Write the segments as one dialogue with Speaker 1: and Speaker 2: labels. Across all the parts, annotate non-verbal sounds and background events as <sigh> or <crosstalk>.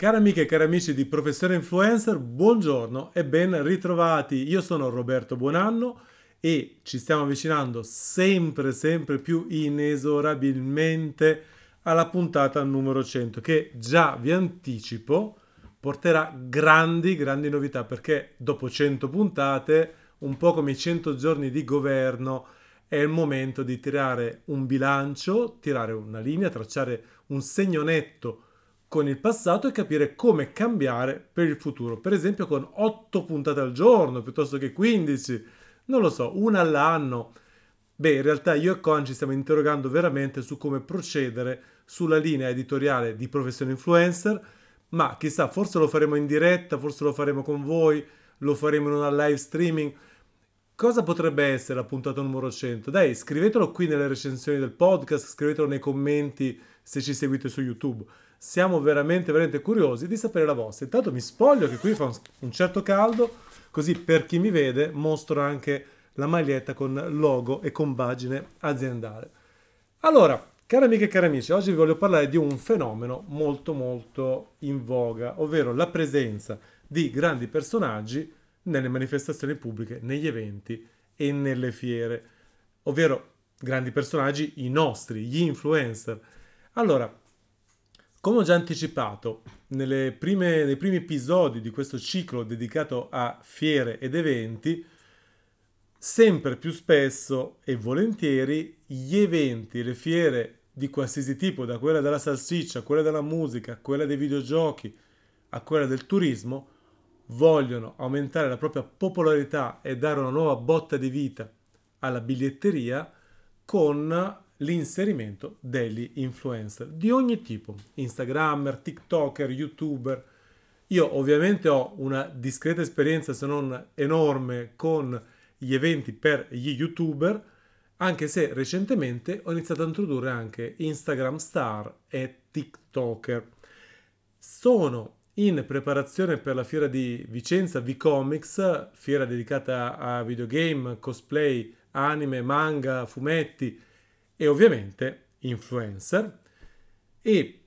Speaker 1: Cari amiche e cari amici di Professione Influencer, buongiorno e ben ritrovati. Io sono Roberto Buonanno e ci stiamo avvicinando sempre sempre più inesorabilmente alla puntata numero 100 che già vi anticipo porterà grandi grandi novità perché dopo 100 puntate, un po' come i 100 giorni di governo, è il momento di tirare un bilancio, tirare una linea, tracciare un segno netto con il passato e capire come cambiare per il futuro. Per esempio con 8 puntate al giorno piuttosto che 15, non lo so, una all'anno. Beh, in realtà io e Con ci stiamo interrogando veramente su come procedere sulla linea editoriale di Professione Influencer, ma chissà, forse lo faremo in diretta, forse lo faremo con voi, lo faremo in una live streaming. Cosa potrebbe essere la puntata numero 100? Dai, scrivetelo qui nelle recensioni del podcast, scrivetelo nei commenti se ci seguite su YouTube siamo veramente, veramente curiosi di sapere la vostra. Intanto mi spoglio che qui fa un, certo caldo, così per chi mi vede mostro anche la maglietta con logo e compagine aziendale. Allora, cari amiche e cari amici, oggi vi voglio parlare di un fenomeno molto molto in voga, ovvero la presenza di grandi personaggi nelle manifestazioni pubbliche, negli eventi e nelle fiere, ovvero grandi personaggi, i nostri, gli influencer. Allora, come ho già anticipato prime, nei primi episodi di questo ciclo dedicato a fiere ed eventi, sempre più spesso e volentieri gli eventi, le fiere di qualsiasi tipo, da quella della salsiccia quella della musica, quella dei videogiochi, a quella del turismo, vogliono aumentare la propria popolarità e dare una nuova botta di vita alla biglietteria con l'inserimento degli influencer di ogni tipo, Instagrammer, TikToker, YouTuber. Io ovviamente ho una discreta esperienza, se non enorme, con gli eventi per gli YouTuber, anche se recentemente ho iniziato a introdurre anche Instagram Star e TikToker. Sono in preparazione per la fiera di Vicenza V-Comics, fiera dedicata a videogame, cosplay, anime, manga, fumetti, e ovviamente influencer e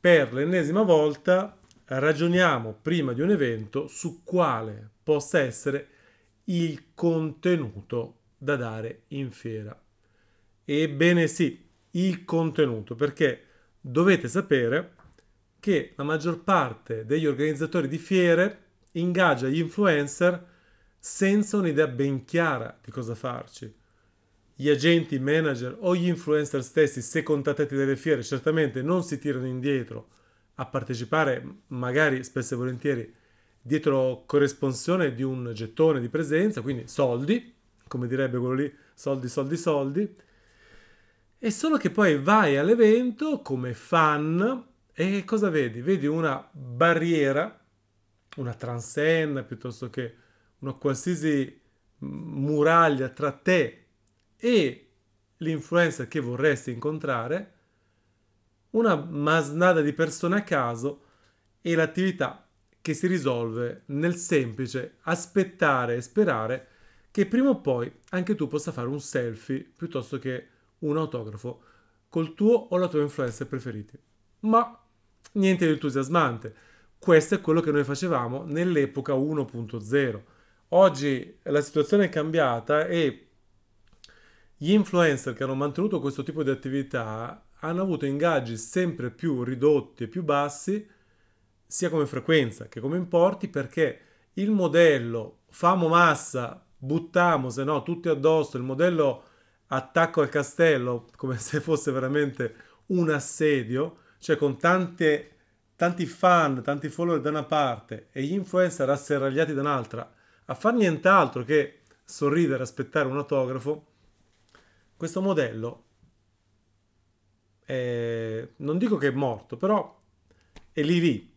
Speaker 1: per l'ennesima volta ragioniamo prima di un evento su quale possa essere il contenuto da dare in fiera. Ebbene sì, il contenuto, perché dovete sapere che la maggior parte degli organizzatori di fiere ingaggia gli influencer senza un'idea ben chiara di cosa farci gli agenti, i manager o gli influencer stessi, se contattati dalle fiere, certamente non si tirano indietro a partecipare, magari spesso e volentieri dietro corresponsione di un gettone di presenza, quindi soldi, come direbbe quello lì, soldi, soldi, soldi. E solo che poi vai all'evento come fan e cosa vedi? Vedi una barriera, una transenna piuttosto che una qualsiasi muraglia tra te e l'influencer che vorresti incontrare, una masnada di persone a caso e l'attività che si risolve nel semplice aspettare e sperare che prima o poi anche tu possa fare un selfie piuttosto che un autografo col tuo o la tua influencer preferiti. Ma niente di entusiasmante. Questo è quello che noi facevamo nell'epoca 1.0. Oggi la situazione è cambiata e gli influencer che hanno mantenuto questo tipo di attività hanno avuto ingaggi sempre più ridotti e più bassi, sia come frequenza che come importi, perché il modello famo massa, buttiamo, se no tutti addosso, il modello attacco al castello, come se fosse veramente un assedio, cioè con tante, tanti fan, tanti follower da una parte e gli influencer asserragliati da un'altra, a far nient'altro che sorridere, aspettare un autografo, questo modello è, non dico che è morto, però è lì lì,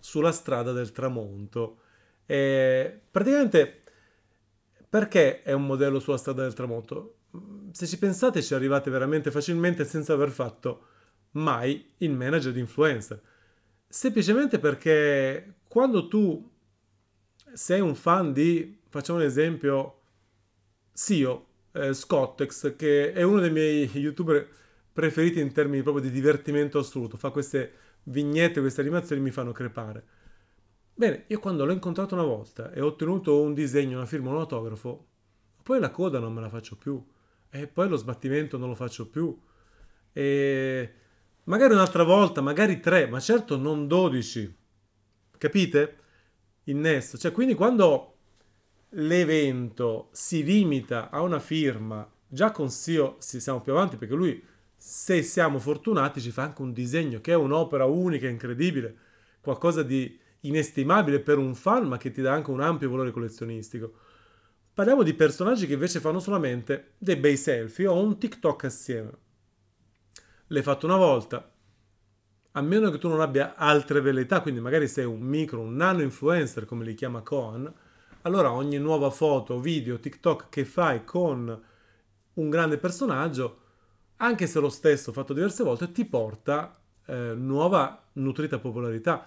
Speaker 1: sulla strada del tramonto. E praticamente perché è un modello sulla strada del tramonto? Se ci pensate ci arrivate veramente facilmente senza aver fatto mai il manager di influencer. Semplicemente perché quando tu sei un fan di, facciamo un esempio, SEO, eh, Scottex, che è uno dei miei youtuber preferiti in termini proprio di divertimento assoluto. Fa queste vignette, queste animazioni mi fanno crepare. Bene, io quando l'ho incontrato una volta e ho ottenuto un disegno, una firma, un autografo, poi la coda non me la faccio più, e poi lo sbattimento non lo faccio più, e magari un'altra volta, magari tre, ma certo non dodici. Capite? Innesto. Cioè, quindi quando l'evento si limita a una firma, già con Sio siamo più avanti perché lui, se siamo fortunati, ci fa anche un disegno che è un'opera unica, incredibile, qualcosa di inestimabile per un fan, ma che ti dà anche un ampio valore collezionistico. Parliamo di personaggi che invece fanno solamente dei bei selfie o un TikTok assieme. L'hai fatto una volta, a meno che tu non abbia altre velleità, quindi magari sei un micro, un nano influencer come li chiama Cohen, allora ogni nuova foto, video, TikTok che fai con un grande personaggio, anche se lo stesso fatto diverse volte, ti porta eh, nuova nutrita popolarità.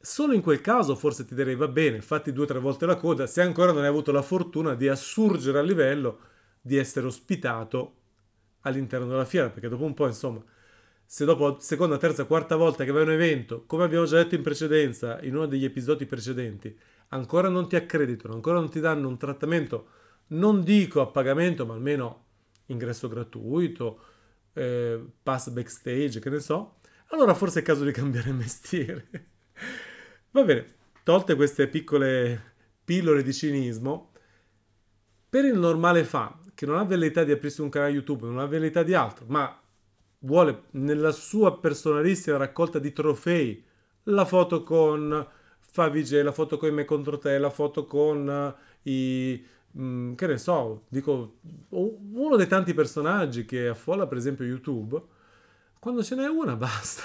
Speaker 1: Solo in quel caso forse ti direi va bene, fatti due o tre volte la coda, se ancora non hai avuto la fortuna di assurgere a livello di essere ospitato all'interno della fiera, perché dopo un po', insomma, se dopo seconda, terza, quarta volta che vai a un evento, come abbiamo già detto in precedenza, in uno degli episodi precedenti, ancora non ti accreditano, ancora non ti danno un trattamento, non dico a pagamento, ma almeno ingresso gratuito, eh, pass backstage, che ne so, allora forse è caso di cambiare mestiere. <laughs> Va bene, tolte queste piccole pillole di cinismo, per il normale fan che non ha velleità di aprirsi un canale YouTube, non ha velleità di altro, ma vuole nella sua personalissima raccolta di trofei la foto con Favij, la foto con me contro te, la foto con uh, i mm, che ne so, dico uno dei tanti personaggi che affolla per esempio YouTube, quando ce n'è una <laughs> basta.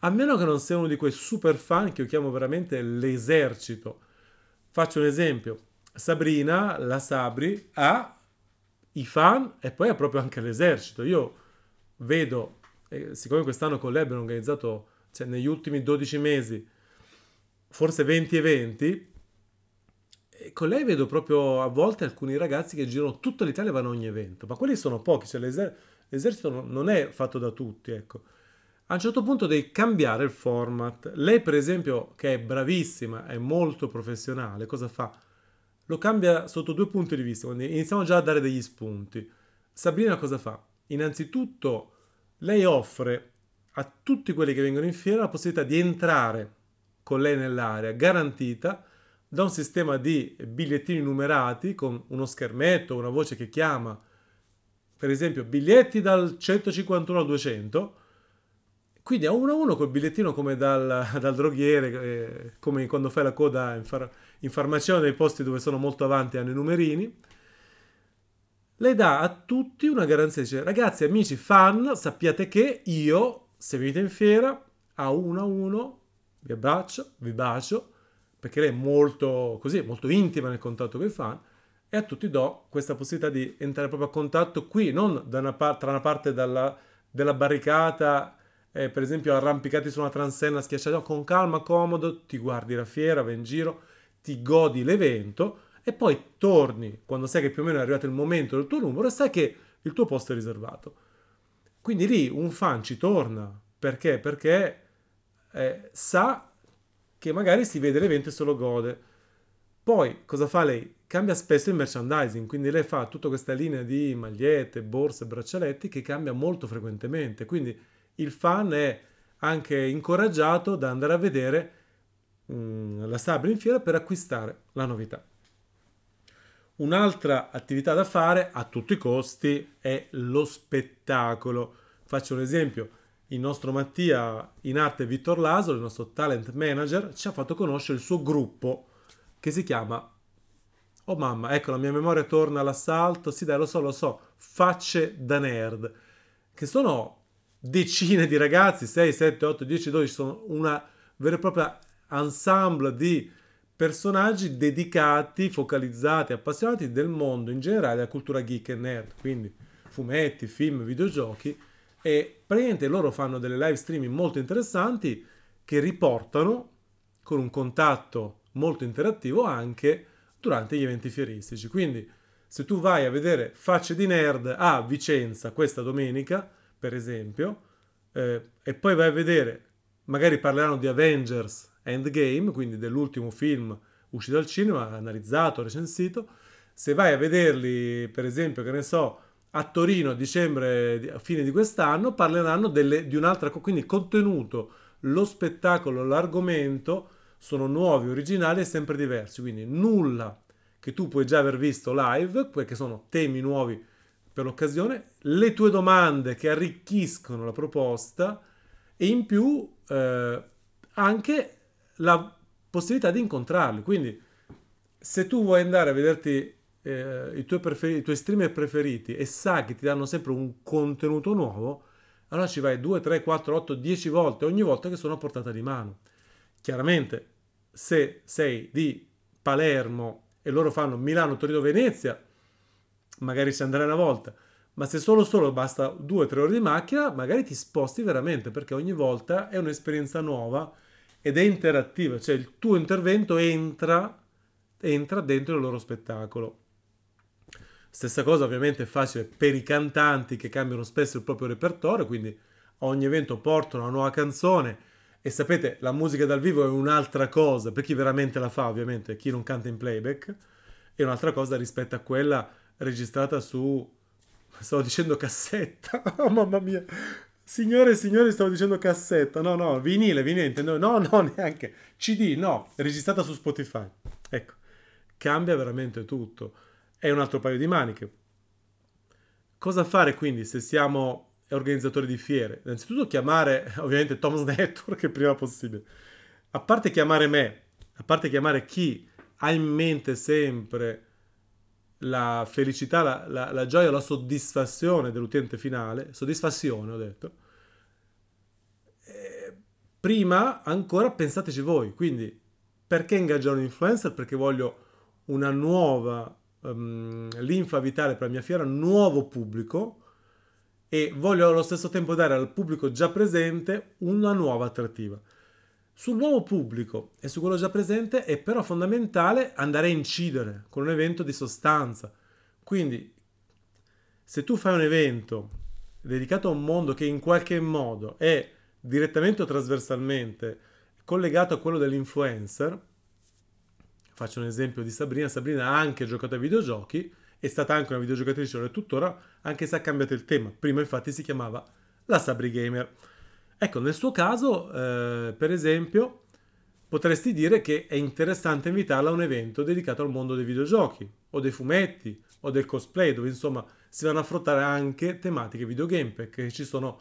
Speaker 1: A meno che non sia uno di quei super fan che io chiamo veramente l'esercito. Faccio un esempio. Sabrina, la Sabri, ha i fan e poi ha proprio anche l'esercito. Io vedo, eh, siccome quest'anno con lei abbiamo organizzato, cioè negli ultimi 12 mesi, forse 20 eventi, e con lei vedo proprio a volte alcuni ragazzi che girano tutta l'Italia e vanno a ogni evento, ma quelli sono pochi, cioè l'eser- l'esercito non è fatto da tutti, ecco. A un certo punto devi cambiare il format. Lei, per esempio, che è bravissima, è molto professionale, cosa fa? Lo cambia sotto due punti di vista, quindi iniziamo già a dare degli spunti. Sabrina cosa fa? Innanzitutto, lei offre a tutti quelli che vengono in fiera la possibilità di entrare con lei nell'area, garantita da un sistema di bigliettini numerati con uno schermetto, una voce che chiama, per esempio, biglietti dal 151 al 200, quindi a uno a uno col bigliettino come dal, <laughs> dal droghiere, eh, come quando fai la coda in, far, in farmacia nei posti dove sono molto avanti hanno i numerini. Lei dà a tutti una garanzia, dice ragazzi, amici, fan, sappiate che io, se venite in fiera, a uno a uno vi abbraccio, vi bacio, perché lei è molto così, molto intima nel contatto con i fan, e a tutti do questa possibilità di entrare proprio a contatto qui, non da una par- tra una parte dalla, della barricata, eh, per esempio arrampicati su una transenna schiacciata, no, con calma, comodo, ti guardi la fiera, vai in giro, ti godi l'evento e poi torni quando sai che più o meno è arrivato il momento del tuo numero e sai che il tuo posto è riservato. Quindi lì un fan ci torna, perché? Perché eh, sa che magari si vede l'evento e se lo gode. Poi cosa fa lei? Cambia spesso il merchandising, quindi lei fa tutta questa linea di magliette, borse, braccialetti che cambia molto frequentemente. Quindi il fan è anche incoraggiato da andare a vedere mh, mm, la Sabri in fiera per acquistare la novità. Un'altra attività da fare a tutti i costi è lo spettacolo. Faccio un esempio il nostro Mattia in arte Vittor Lasolo, il nostro talent manager, ci ha fatto conoscere il suo gruppo che si chiama Oh mamma, ecco la mia memoria torna all'assalto, sì dai lo so, lo so, Facce da Nerd, che sono decine di ragazzi, 6, 7, 8, 10, 12, sono una vera e propria ensemble di personaggi dedicati, focalizzati, appassionati del mondo in generale, della cultura geek e nerd, quindi fumetti, film, videogiochi, e praticamente loro fanno delle live streaming molto interessanti che riportano con un contatto molto interattivo anche durante gli eventi fieristici. Quindi se tu vai a vedere Facce di Nerd a Vicenza questa domenica, per esempio, eh, e poi vai a vedere magari parleranno di Avengers Endgame, quindi dell'ultimo film uscito al cinema, analizzato, recensito. Se vai a vederli, per esempio, che ne so, a Torino a dicembre, a fine di quest'anno, parleranno delle, di un'altra cosa, quindi il contenuto, lo spettacolo, l'argomento sono nuovi, originali e sempre diversi, quindi nulla che tu puoi già aver visto live, perché sono temi nuovi per l'occasione, le tue domande che arricchiscono la proposta e in più eh, anche la possibilità di incontrarli. Quindi se tu vuoi andare a vederti eh, i, tuoi preferi- i tuoi streamer preferiti e sa che ti danno sempre un contenuto nuovo, allora ci vai 2, 3, 4, 8, 10 volte, ogni volta che sono a portata di mano. Chiaramente, se sei di Palermo e loro fanno Milano, Torino, Venezia, magari ci andrai una volta. Ma se solo solo basta 2-3 ore di macchina, magari ti sposti veramente perché ogni volta è un'esperienza nuova ed è interattiva, cioè il tuo intervento entra, entra dentro il loro spettacolo. Stessa cosa ovviamente è facile per i cantanti che cambiano spesso il proprio repertorio, quindi ogni evento portano una nuova canzone. E sapete la musica dal vivo è un'altra cosa, per chi veramente la fa ovviamente, chi non canta in playback, è un'altra cosa rispetto a quella registrata su, stavo dicendo cassetta, <laughs> oh mamma mia, signore e signori stavo dicendo cassetta, no no, vinile, vinile, intendo, no <laughs> no neanche, CD, no, registrata su Spotify, ecco, cambia veramente tutto è un altro paio di maniche. Cosa fare quindi se siamo organizzatori di fiere? Innanzitutto chiamare <laughs> ovviamente Tom's Network il prima possibile. A parte chiamare me, a parte chiamare chi ha in mente sempre la felicità, la, la, la gioia, la soddisfazione dell'utente finale, soddisfazione ho detto, eh, prima ancora pensateci voi, quindi perché ingaggiare un influencer? Perché voglio una nuova um, linfa vitale per la mia fiera, nuovo pubblico e voglio allo stesso tempo dare al pubblico già presente una nuova attrattiva. Sul nuovo pubblico e su quello già presente è però fondamentale andare a incidere con un evento di sostanza. Quindi, se tu fai un evento dedicato a un mondo che in qualche modo è direttamente o trasversalmente collegato a quello dell'influencer, Faccio un esempio di Sabrina. Sabrina ha anche giocato ai videogiochi, è stata anche una videogiocatrice, lo è tuttora, anche se ha cambiato il tema. Prima infatti si chiamava la Sabri Gamer. Ecco, nel suo caso, eh, per esempio, potresti dire che è interessante invitarla a un evento dedicato al mondo dei videogiochi, o dei fumetti, o del cosplay, dove insomma si vanno a affrontare anche tematiche videogame, perché ci sono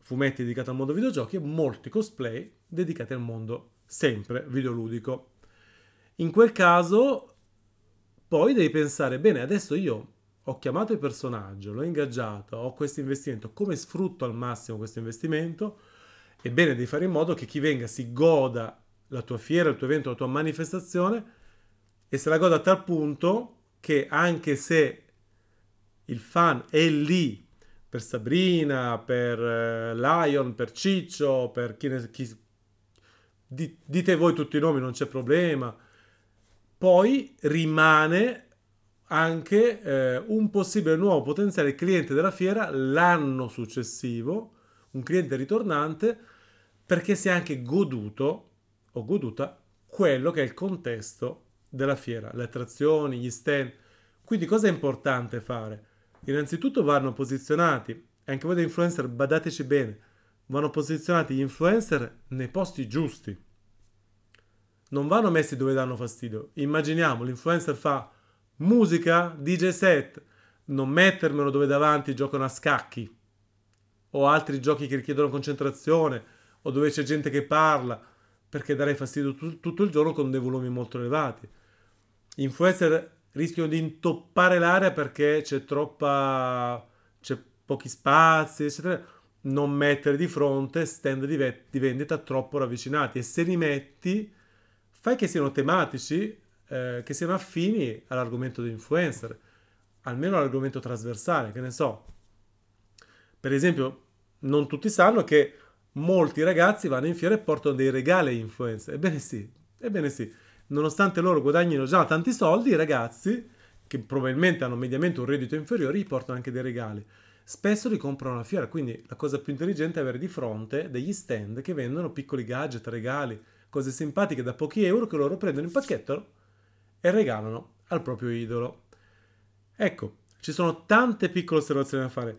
Speaker 1: fumetti dedicati al mondo videogiochi e molti cosplay dedicati al mondo sempre videoludico. In quel caso poi devi pensare, bene, adesso io ho chiamato il personaggio, l'ho ingaggiato, ho questo investimento, come sfrutto al massimo questo investimento? Ebbene, devi fare in modo che chi venga si goda la tua fiera, il tuo evento, la tua manifestazione e se la goda a tal punto che anche se il fan è lì per Sabrina, per eh, Lion, per Ciccio, per chi, ne, chi dite voi tutti i nomi, non c'è problema poi rimane anche eh, un possibile nuovo potenziale cliente della fiera l'anno successivo, un cliente ritornante, perché si è anche goduto o goduta quello che è il contesto della fiera, le attrazioni, gli stand. Quindi cosa è importante fare? Innanzitutto vanno posizionati, anche voi da influencer badateci bene, vanno posizionati gli influencer nei posti giusti non vanno messi dove danno fastidio. Immaginiamo l'influencer fa musica, DJ set, non mettermelo dove davanti giocano a scacchi o altri giochi che richiedono concentrazione o dove c'è gente che parla perché darei fastidio t- tutto il giorno con dei volumi molto elevati. Influencer rischiano di intoppare l'area perché c'è troppa c'è pochi spazi, eccetera. Non mettere di fronte stand di, ve- di vendita troppo ravvicinati e se li metti fai che siano tematici, eh, che siano affini all'argomento dell'influencer, almeno all'argomento trasversale, che ne so. Per esempio, non tutti sanno che molti ragazzi vanno in fiera e portano dei regali ai influencer. Ebbene sì, ebbene sì. Nonostante loro guadagnino già tanti soldi, i ragazzi, che probabilmente hanno mediamente un reddito inferiore, gli portano anche dei regali. spesso li comprano alla fiera, quindi la cosa più intelligente è avere di fronte degli stand che vendono piccoli gadget, regali, cose simpatiche da pochi euro che loro prendono in pacchetto e regalano al proprio idolo. Ecco, ci sono tante piccole osservazioni da fare.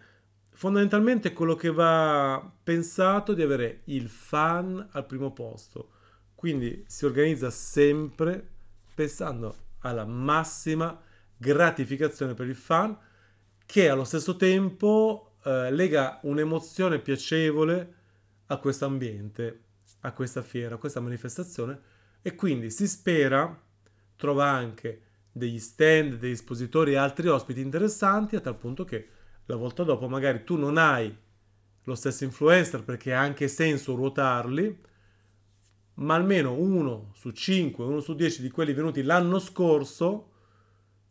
Speaker 1: Fondamentalmente quello che va pensato è di avere il fan al primo posto. Quindi si organizza sempre pensando alla massima gratificazione per il fan che allo stesso tempo eh, lega un'emozione piacevole a questo ambiente, a questa fiera, a questa manifestazione e quindi si spera trova anche degli stand, degli espositori e altri ospiti interessanti a tal punto che la volta dopo magari tu non hai lo stesso influencer perché ha anche senso ruotarli, ma almeno uno su cinque, uno su dieci di quelli venuti l'anno scorso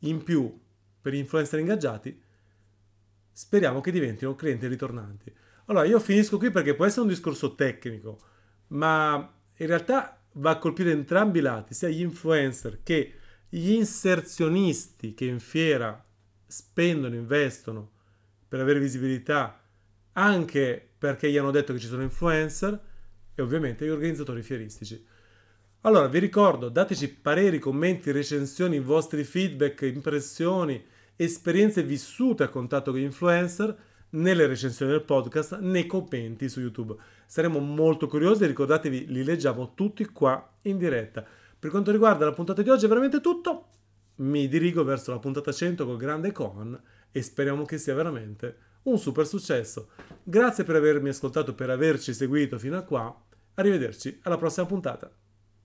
Speaker 1: in più per gli influencer ingaggiati, speriamo che diventino clienti ritornanti. Allora, io finisco qui perché può essere un discorso tecnico, ma in realtà va a colpire entrambi i lati, sia gli influencer che gli inserzionisti che in fiera spendono, investono per avere visibilità, anche perché gli hanno detto che ci sono influencer, e ovviamente gli organizzatori fieristici. Allora, vi ricordo, dateci pareri, commenti, recensioni, vostri feedback, impressioni, esperienze vissute a contatto con gli influencer nelle recensioni del podcast, nei commenti su YouTube. Saremo molto curiosi ricordatevi, li leggiamo tutti qua in diretta. Per quanto riguarda la puntata di oggi è veramente tutto. Mi dirigo verso la puntata 100 col grande Con e speriamo che sia veramente un super successo. Grazie per avermi ascoltato, per averci seguito fino a qua. Arrivederci alla prossima puntata.